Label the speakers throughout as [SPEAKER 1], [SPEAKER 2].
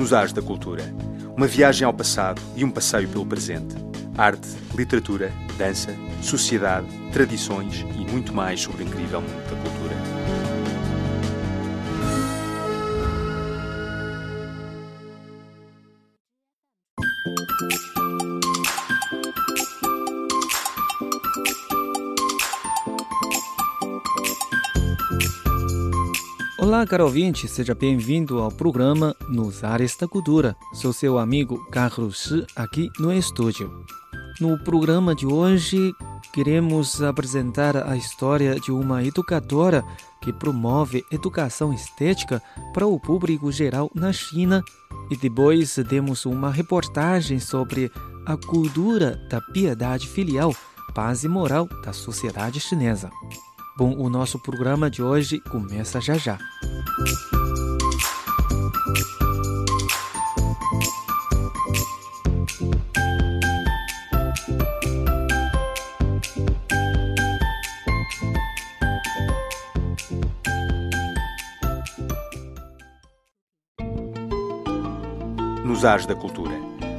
[SPEAKER 1] nos Ares da Cultura. Uma viagem ao passado e um passeio pelo presente. Arte, literatura, dança, sociedade, tradições e muito mais sobre o incrível mundo da cultura.
[SPEAKER 2] Olá, caro ouvinte, seja bem-vindo ao programa Nos Ares da Cultura. Sou seu amigo Carlos Shi, aqui no estúdio. No programa de hoje, queremos apresentar a história de uma educadora que promove educação estética para o público geral na China e depois temos uma reportagem sobre a cultura da piedade filial, base moral da sociedade chinesa. Bom, o nosso programa de hoje começa já já.
[SPEAKER 1] Nos Ares da Cultura.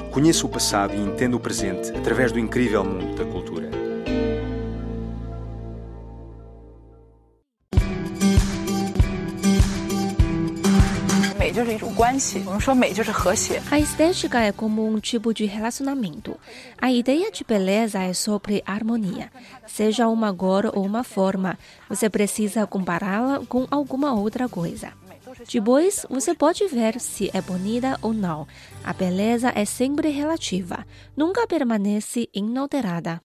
[SPEAKER 1] Conheça o passado e entenda o presente através do incrível mundo da cultura.
[SPEAKER 3] A estética é como um tipo de relacionamento. A ideia de beleza é sobre harmonia. Seja uma cor ou uma forma, você precisa compará-la com alguma outra coisa. Depois, você pode ver se é bonita ou não. A beleza é sempre relativa, nunca permanece inalterada.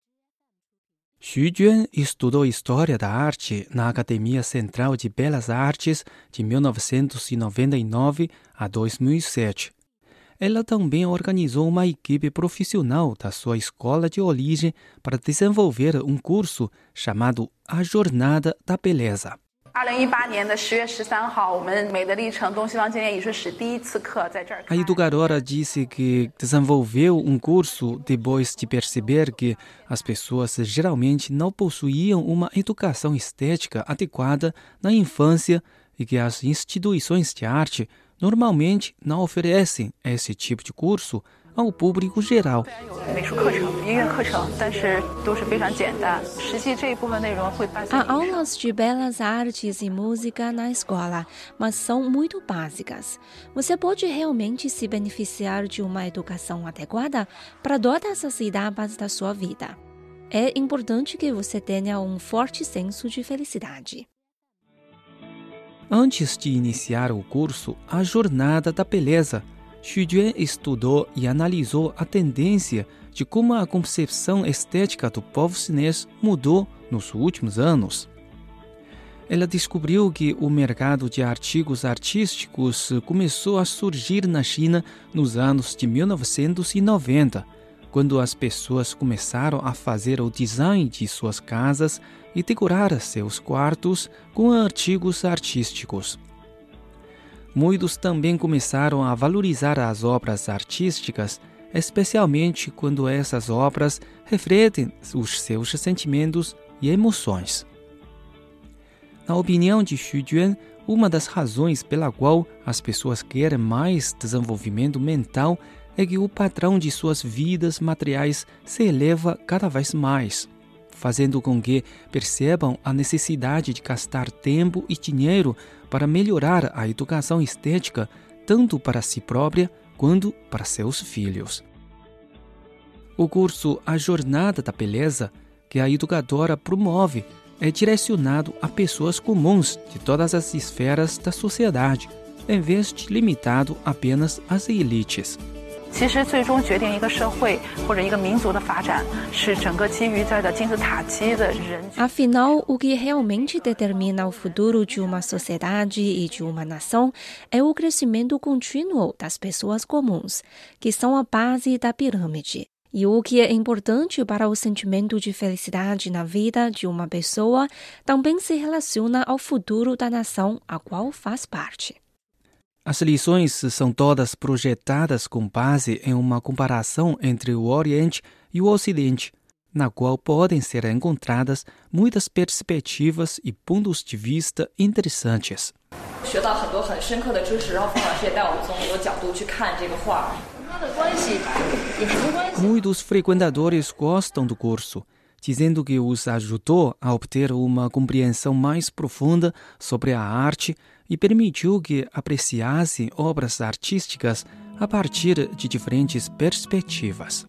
[SPEAKER 2] Xu Juan estudou História da Arte na Academia Central de Belas Artes de 1999 a 2007. Ela também organizou uma equipe profissional da sua escola de origem para desenvolver um curso chamado A Jornada da Beleza. A educadora disse que desenvolveu um curso depois de perceber que as pessoas geralmente não possuíam uma educação estética adequada na infância e que as instituições de arte normalmente não oferecem esse tipo de curso ao público geral.
[SPEAKER 3] Há aulas de belas artes e música na escola, mas são muito básicas. Você pode realmente se beneficiar de uma educação adequada para todas as etapas da sua vida. É importante que você tenha um forte senso de felicidade.
[SPEAKER 2] Antes de iniciar o curso A Jornada da Beleza, Xu Juan estudou e analisou a tendência de como a concepção estética do povo chinês mudou nos últimos anos. Ela descobriu que o mercado de artigos artísticos começou a surgir na China nos anos de 1990, quando as pessoas começaram a fazer o design de suas casas e decorar seus quartos com artigos artísticos. Muitos também começaram a valorizar as obras artísticas, especialmente quando essas obras refletem os seus sentimentos e emoções. Na opinião de Xu Juan, uma das razões pela qual as pessoas querem mais desenvolvimento mental é que o padrão de suas vidas materiais se eleva cada vez mais fazendo com que percebam a necessidade de gastar tempo e dinheiro para melhorar a educação estética, tanto para si própria quanto para seus filhos. O curso A Jornada da Beleza, que a educadora promove, é direcionado a pessoas comuns de todas as esferas da sociedade, em vez de limitado apenas às elites.
[SPEAKER 3] 其实最终决定一个社会或者一个民族的发展，是整个基于在的金字塔基的人。Afinal, o que realmente determina o futuro de uma sociedade e de uma nação é o crescimento contínuo das pessoas comuns, que são a base da pirâmide. E o que é importante para o sentimento de felicidade na vida de uma pessoa também se relaciona ao futuro da nação a qual faz parte.
[SPEAKER 2] As lições são todas projetadas com base em uma comparação entre o Oriente e o Ocidente, na qual podem ser encontradas muitas perspectivas e pontos de vista interessantes. Muitos frequentadores gostam do curso dizendo que os ajudou a obter uma compreensão mais profunda sobre a arte e permitiu que apreciassem obras artísticas a partir de diferentes perspectivas.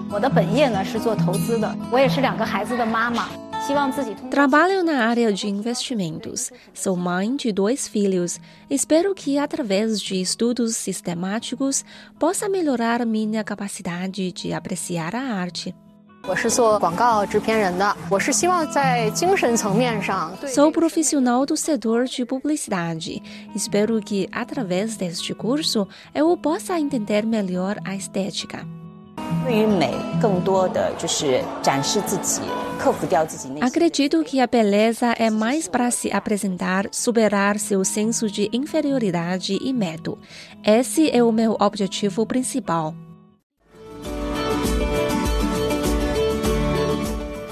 [SPEAKER 3] Trabalho na área de investimentos. Sou mãe de dois filhos. Espero que, através de estudos sistemáticos, possa melhorar minha capacidade de apreciar a arte. Sou profissional do setor de publicidade. Espero que, através deste curso, eu possa entender melhor a estética. Acredito que a beleza é mais para se apresentar, superar seu senso de inferioridade e medo. Esse é o meu objetivo principal.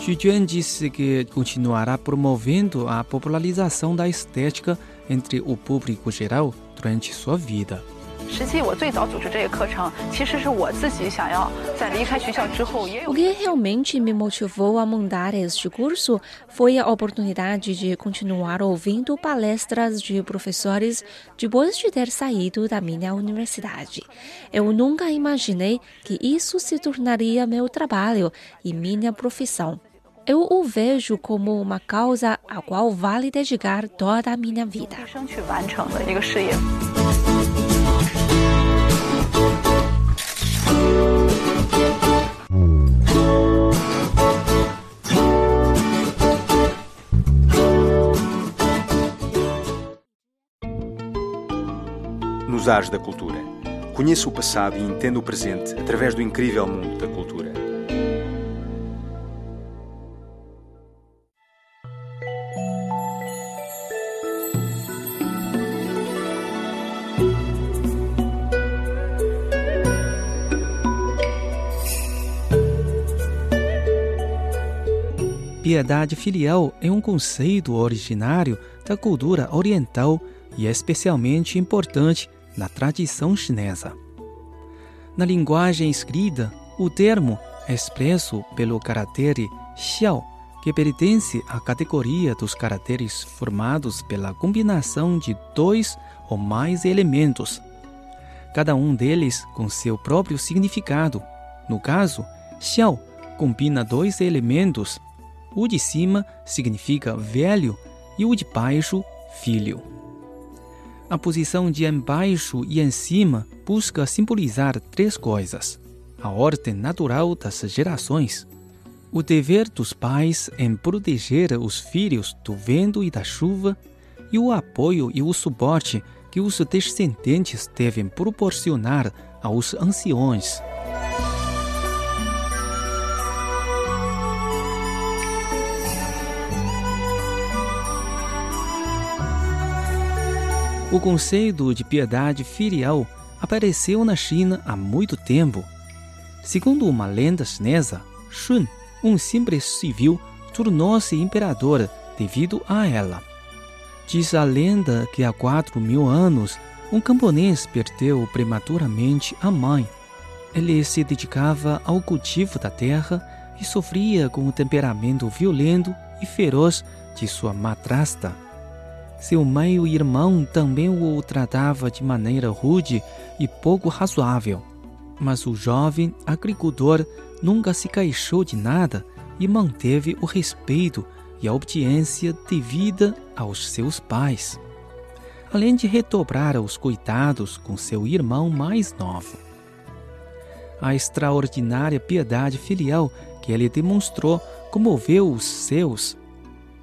[SPEAKER 2] Xu Juan disse que continuará promovendo a popularização da estética entre o público geral durante sua vida.
[SPEAKER 3] 实际我最早组织这个课程，其实是我自己想要在离开学校之后也有。O que realmente me motivou a montar este curso foi a oportunidade de continuar ouvindo palestras de professores depois de ter saído da minha universidade. Eu nunca imaginei que isso se tornaria meu trabalho e minha profissão. Eu o vejo como uma causa a qual vale dedicar toda a minha vida.
[SPEAKER 1] nos Ares da Cultura. Conheça o passado e entenda o presente através do incrível mundo da cultura.
[SPEAKER 2] Piedade filial é um conceito originário da cultura oriental e é especialmente importante na tradição chinesa. Na linguagem escrita, o termo é expresso pelo caractere xiao, que pertence à categoria dos caracteres formados pela combinação de dois ou mais elementos, cada um deles com seu próprio significado. No caso, xiao combina dois elementos. O de cima significa velho e o de baixo, filho. A posição de embaixo e em cima busca simbolizar três coisas: a ordem natural das gerações, o dever dos pais em proteger os filhos do vento e da chuva, e o apoio e o suporte que os descendentes devem proporcionar aos anciões. O conceito de piedade filial apareceu na China há muito tempo. Segundo uma lenda chinesa, Shun, um simples civil, tornou-se imperador devido a ela. Diz a lenda que há quatro mil anos, um camponês perdeu prematuramente a mãe. Ele se dedicava ao cultivo da terra e sofria com o temperamento violento e feroz de sua madrasta. Seu meio-irmão também o tratava de maneira rude e pouco razoável. Mas o jovem agricultor nunca se queixou de nada e manteve o respeito e a obediência devida aos seus pais, além de retobrar os cuidados com seu irmão mais novo. A extraordinária piedade filial que ele demonstrou comoveu os seus.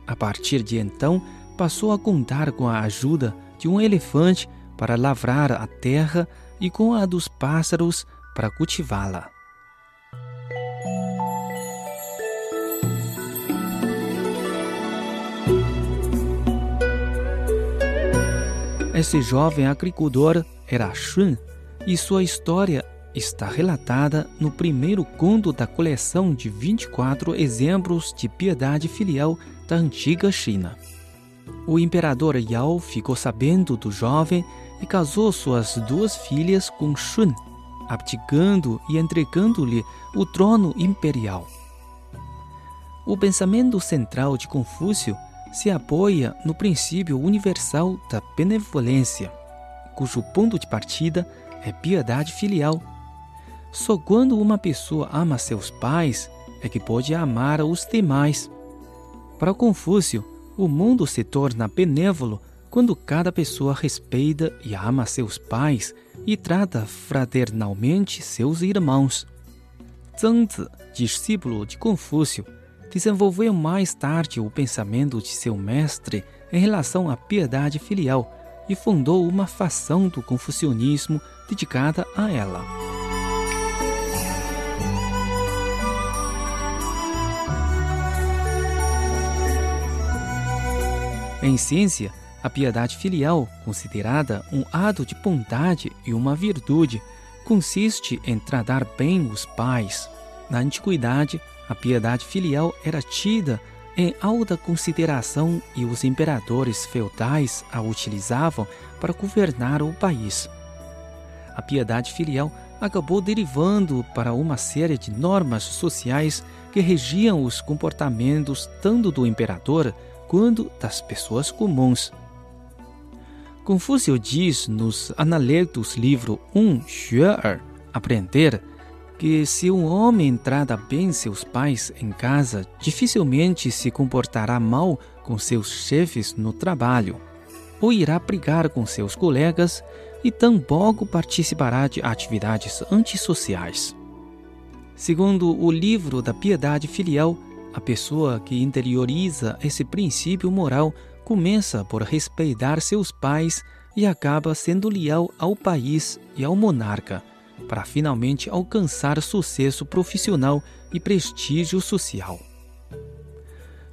[SPEAKER 2] A partir de então, passou a contar com a ajuda de um elefante para lavrar a terra e com a dos pássaros para cultivá-la. Esse jovem agricultor era Shun e sua história está relatada no primeiro conto da coleção de 24 exemplos de piedade filial da antiga China. O imperador Yao ficou sabendo do jovem e casou suas duas filhas com Shun, abdicando e entregando-lhe o trono imperial. O pensamento central de Confúcio se apoia no princípio universal da benevolência, cujo ponto de partida é piedade filial. Só quando uma pessoa ama seus pais é que pode amar os demais. Para Confúcio, o mundo se torna benévolo quando cada pessoa respeita e ama seus pais e trata fraternalmente seus irmãos. Zhangzi, discípulo de Confúcio, desenvolveu mais tarde o pensamento de seu mestre em relação à piedade filial e fundou uma facção do confucionismo dedicada a ela. Em ciência, a piedade filial, considerada um ato de bondade e uma virtude, consiste em tratar bem os pais. Na antiguidade, a piedade filial era tida em alta consideração e os imperadores feudais a utilizavam para governar o país. A piedade filial acabou derivando para uma série de normas sociais que regiam os comportamentos tanto do imperador quando das pessoas comuns. Confúcio diz nos Analectos livro 1, Xuer, Aprender, que se um homem trata bem seus pais em casa, dificilmente se comportará mal com seus chefes no trabalho, ou irá brigar com seus colegas e tampouco participará de atividades antissociais. Segundo o livro da piedade filial, a pessoa que interioriza esse princípio moral começa por respeitar seus pais e acaba sendo leal ao país e ao monarca, para finalmente alcançar sucesso profissional e prestígio social.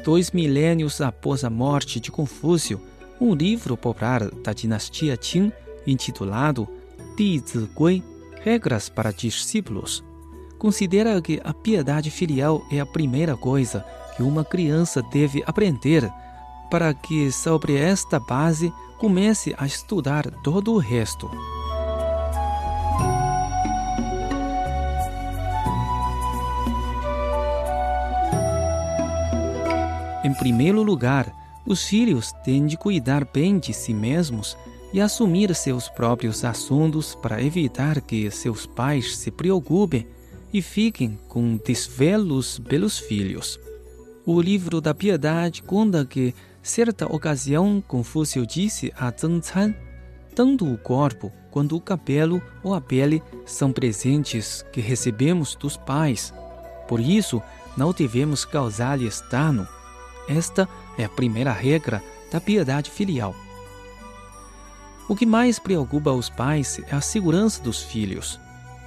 [SPEAKER 2] Dois milênios após a morte de Confúcio, um livro popular da dinastia Qing, intitulado Zi Gui, Regras para Discípulos, considera que a piedade filial é a primeira coisa que uma criança deve aprender para que, sobre esta base, comece a estudar todo o resto. Em primeiro lugar, os filhos têm de cuidar bem de si mesmos e assumir seus próprios assuntos para evitar que seus pais se preocupem e fiquem com desvelos pelos filhos. O livro da piedade conta que, certa ocasião, Confúcio disse a Zheng Can: tanto o corpo quanto o cabelo ou a pele são presentes que recebemos dos pais. Por isso, não devemos causar-lhes dano. Esta é a primeira regra da piedade filial. O que mais preocupa os pais é a segurança dos filhos.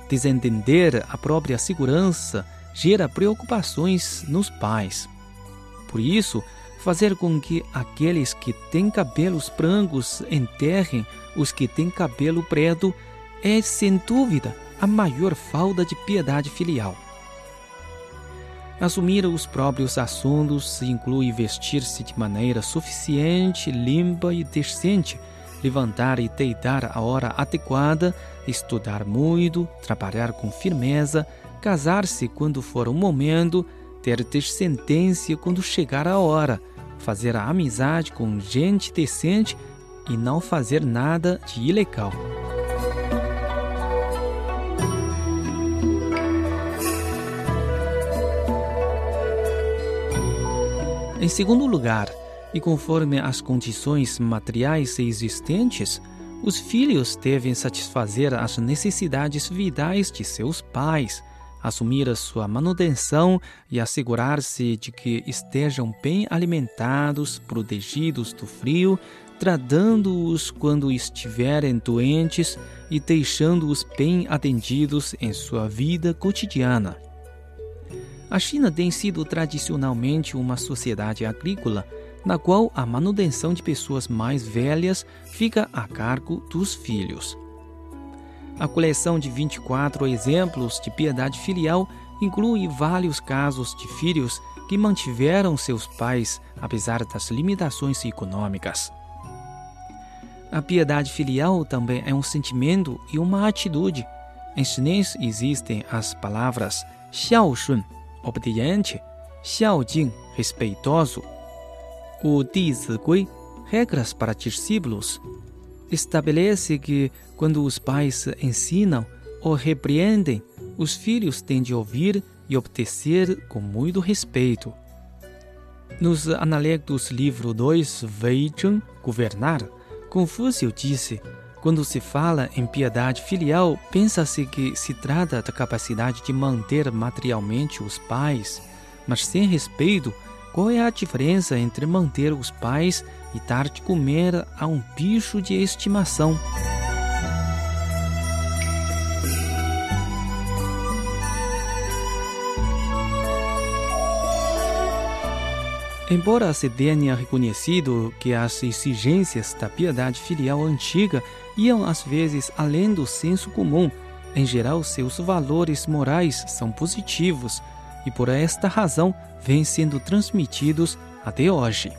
[SPEAKER 2] Desentender a própria segurança gera preocupações nos pais. Por isso, fazer com que aqueles que têm cabelos brancos enterrem os que têm cabelo preto é, sem dúvida, a maior falta de piedade filial. Assumir os próprios assuntos inclui vestir-se de maneira suficiente, limpa e decente levantar e deitar a hora adequada, estudar muito, trabalhar com firmeza, casar-se quando for o momento, ter descendência quando chegar a hora, fazer a amizade com gente decente e não fazer nada de ilegal. Em segundo lugar, e conforme as condições materiais existentes, os filhos devem satisfazer as necessidades vitais de seus pais, assumir a sua manutenção e assegurar-se de que estejam bem alimentados, protegidos do frio, tratando-os quando estiverem doentes e deixando-os bem atendidos em sua vida cotidiana. A China tem sido tradicionalmente uma sociedade agrícola na qual a manutenção de pessoas mais velhas fica a cargo dos filhos. A coleção de 24 exemplos de piedade filial inclui vários casos de filhos que mantiveram seus pais apesar das limitações econômicas. A piedade filial também é um sentimento e uma atitude. Em chinês existem as palavras xiaoshun, obediente, xiaojing, respeitoso. O Di Zigui, regras para discípulos, estabelece que quando os pais ensinam ou repreendem, os filhos têm de ouvir e obedecer com muito respeito. Nos Analectos livro 2, Weizheng, Governar, Confúcio disse: quando se fala em piedade filial, pensa-se que se trata da capacidade de manter materialmente os pais, mas sem respeito, qual é a diferença entre manter os pais e dar de comer a um bicho de estimação? Embora se tenha reconhecido que as exigências da piedade filial antiga iam às vezes além do senso comum, em geral seus valores morais são positivos e por esta razão vêm sendo transmitidos até hoje.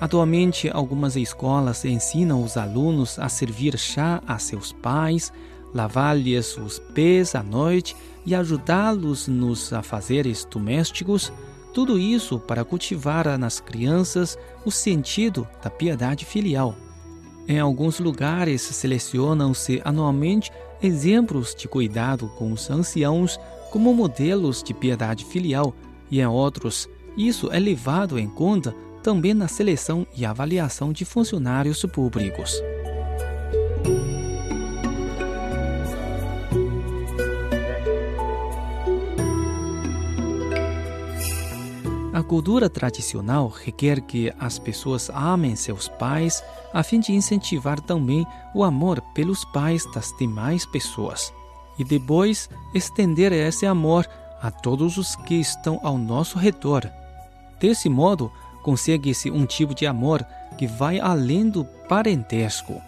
[SPEAKER 2] Atualmente, algumas escolas ensinam os alunos a servir chá a seus pais, lavar-lhes os pés à noite e ajudá-los nos afazeres domésticos tudo isso para cultivar nas crianças o sentido da piedade filial. Em alguns lugares selecionam-se anualmente exemplos de cuidado com os anciãos como modelos de piedade filial, e em outros, isso é levado em conta também na seleção e avaliação de funcionários públicos. A cultura tradicional requer que as pessoas amem seus pais a fim de incentivar também o amor pelos pais das demais pessoas e depois estender esse amor a todos os que estão ao nosso redor. Desse modo, consegue-se um tipo de amor que vai além do parentesco.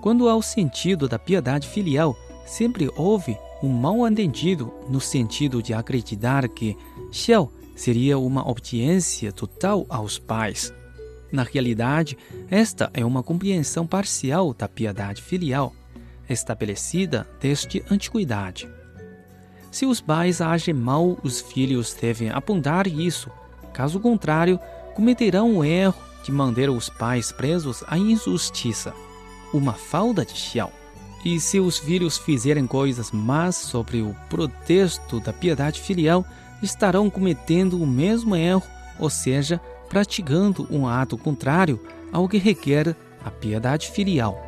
[SPEAKER 2] Quando ao sentido da piedade filial, sempre houve um mal entendido no sentido de acreditar que Xiao seria uma obediência total aos pais. Na realidade, esta é uma compreensão parcial da piedade filial, estabelecida desde a antiguidade. Se os pais agem mal, os filhos devem apontar isso. Caso contrário, cometerão o erro de manter os pais presos à injustiça, uma falta de xiao. E se os filhos fizerem coisas más sobre o pretexto da piedade filial, estarão cometendo o mesmo erro, ou seja, praticando um ato contrário ao que requer a piedade filial.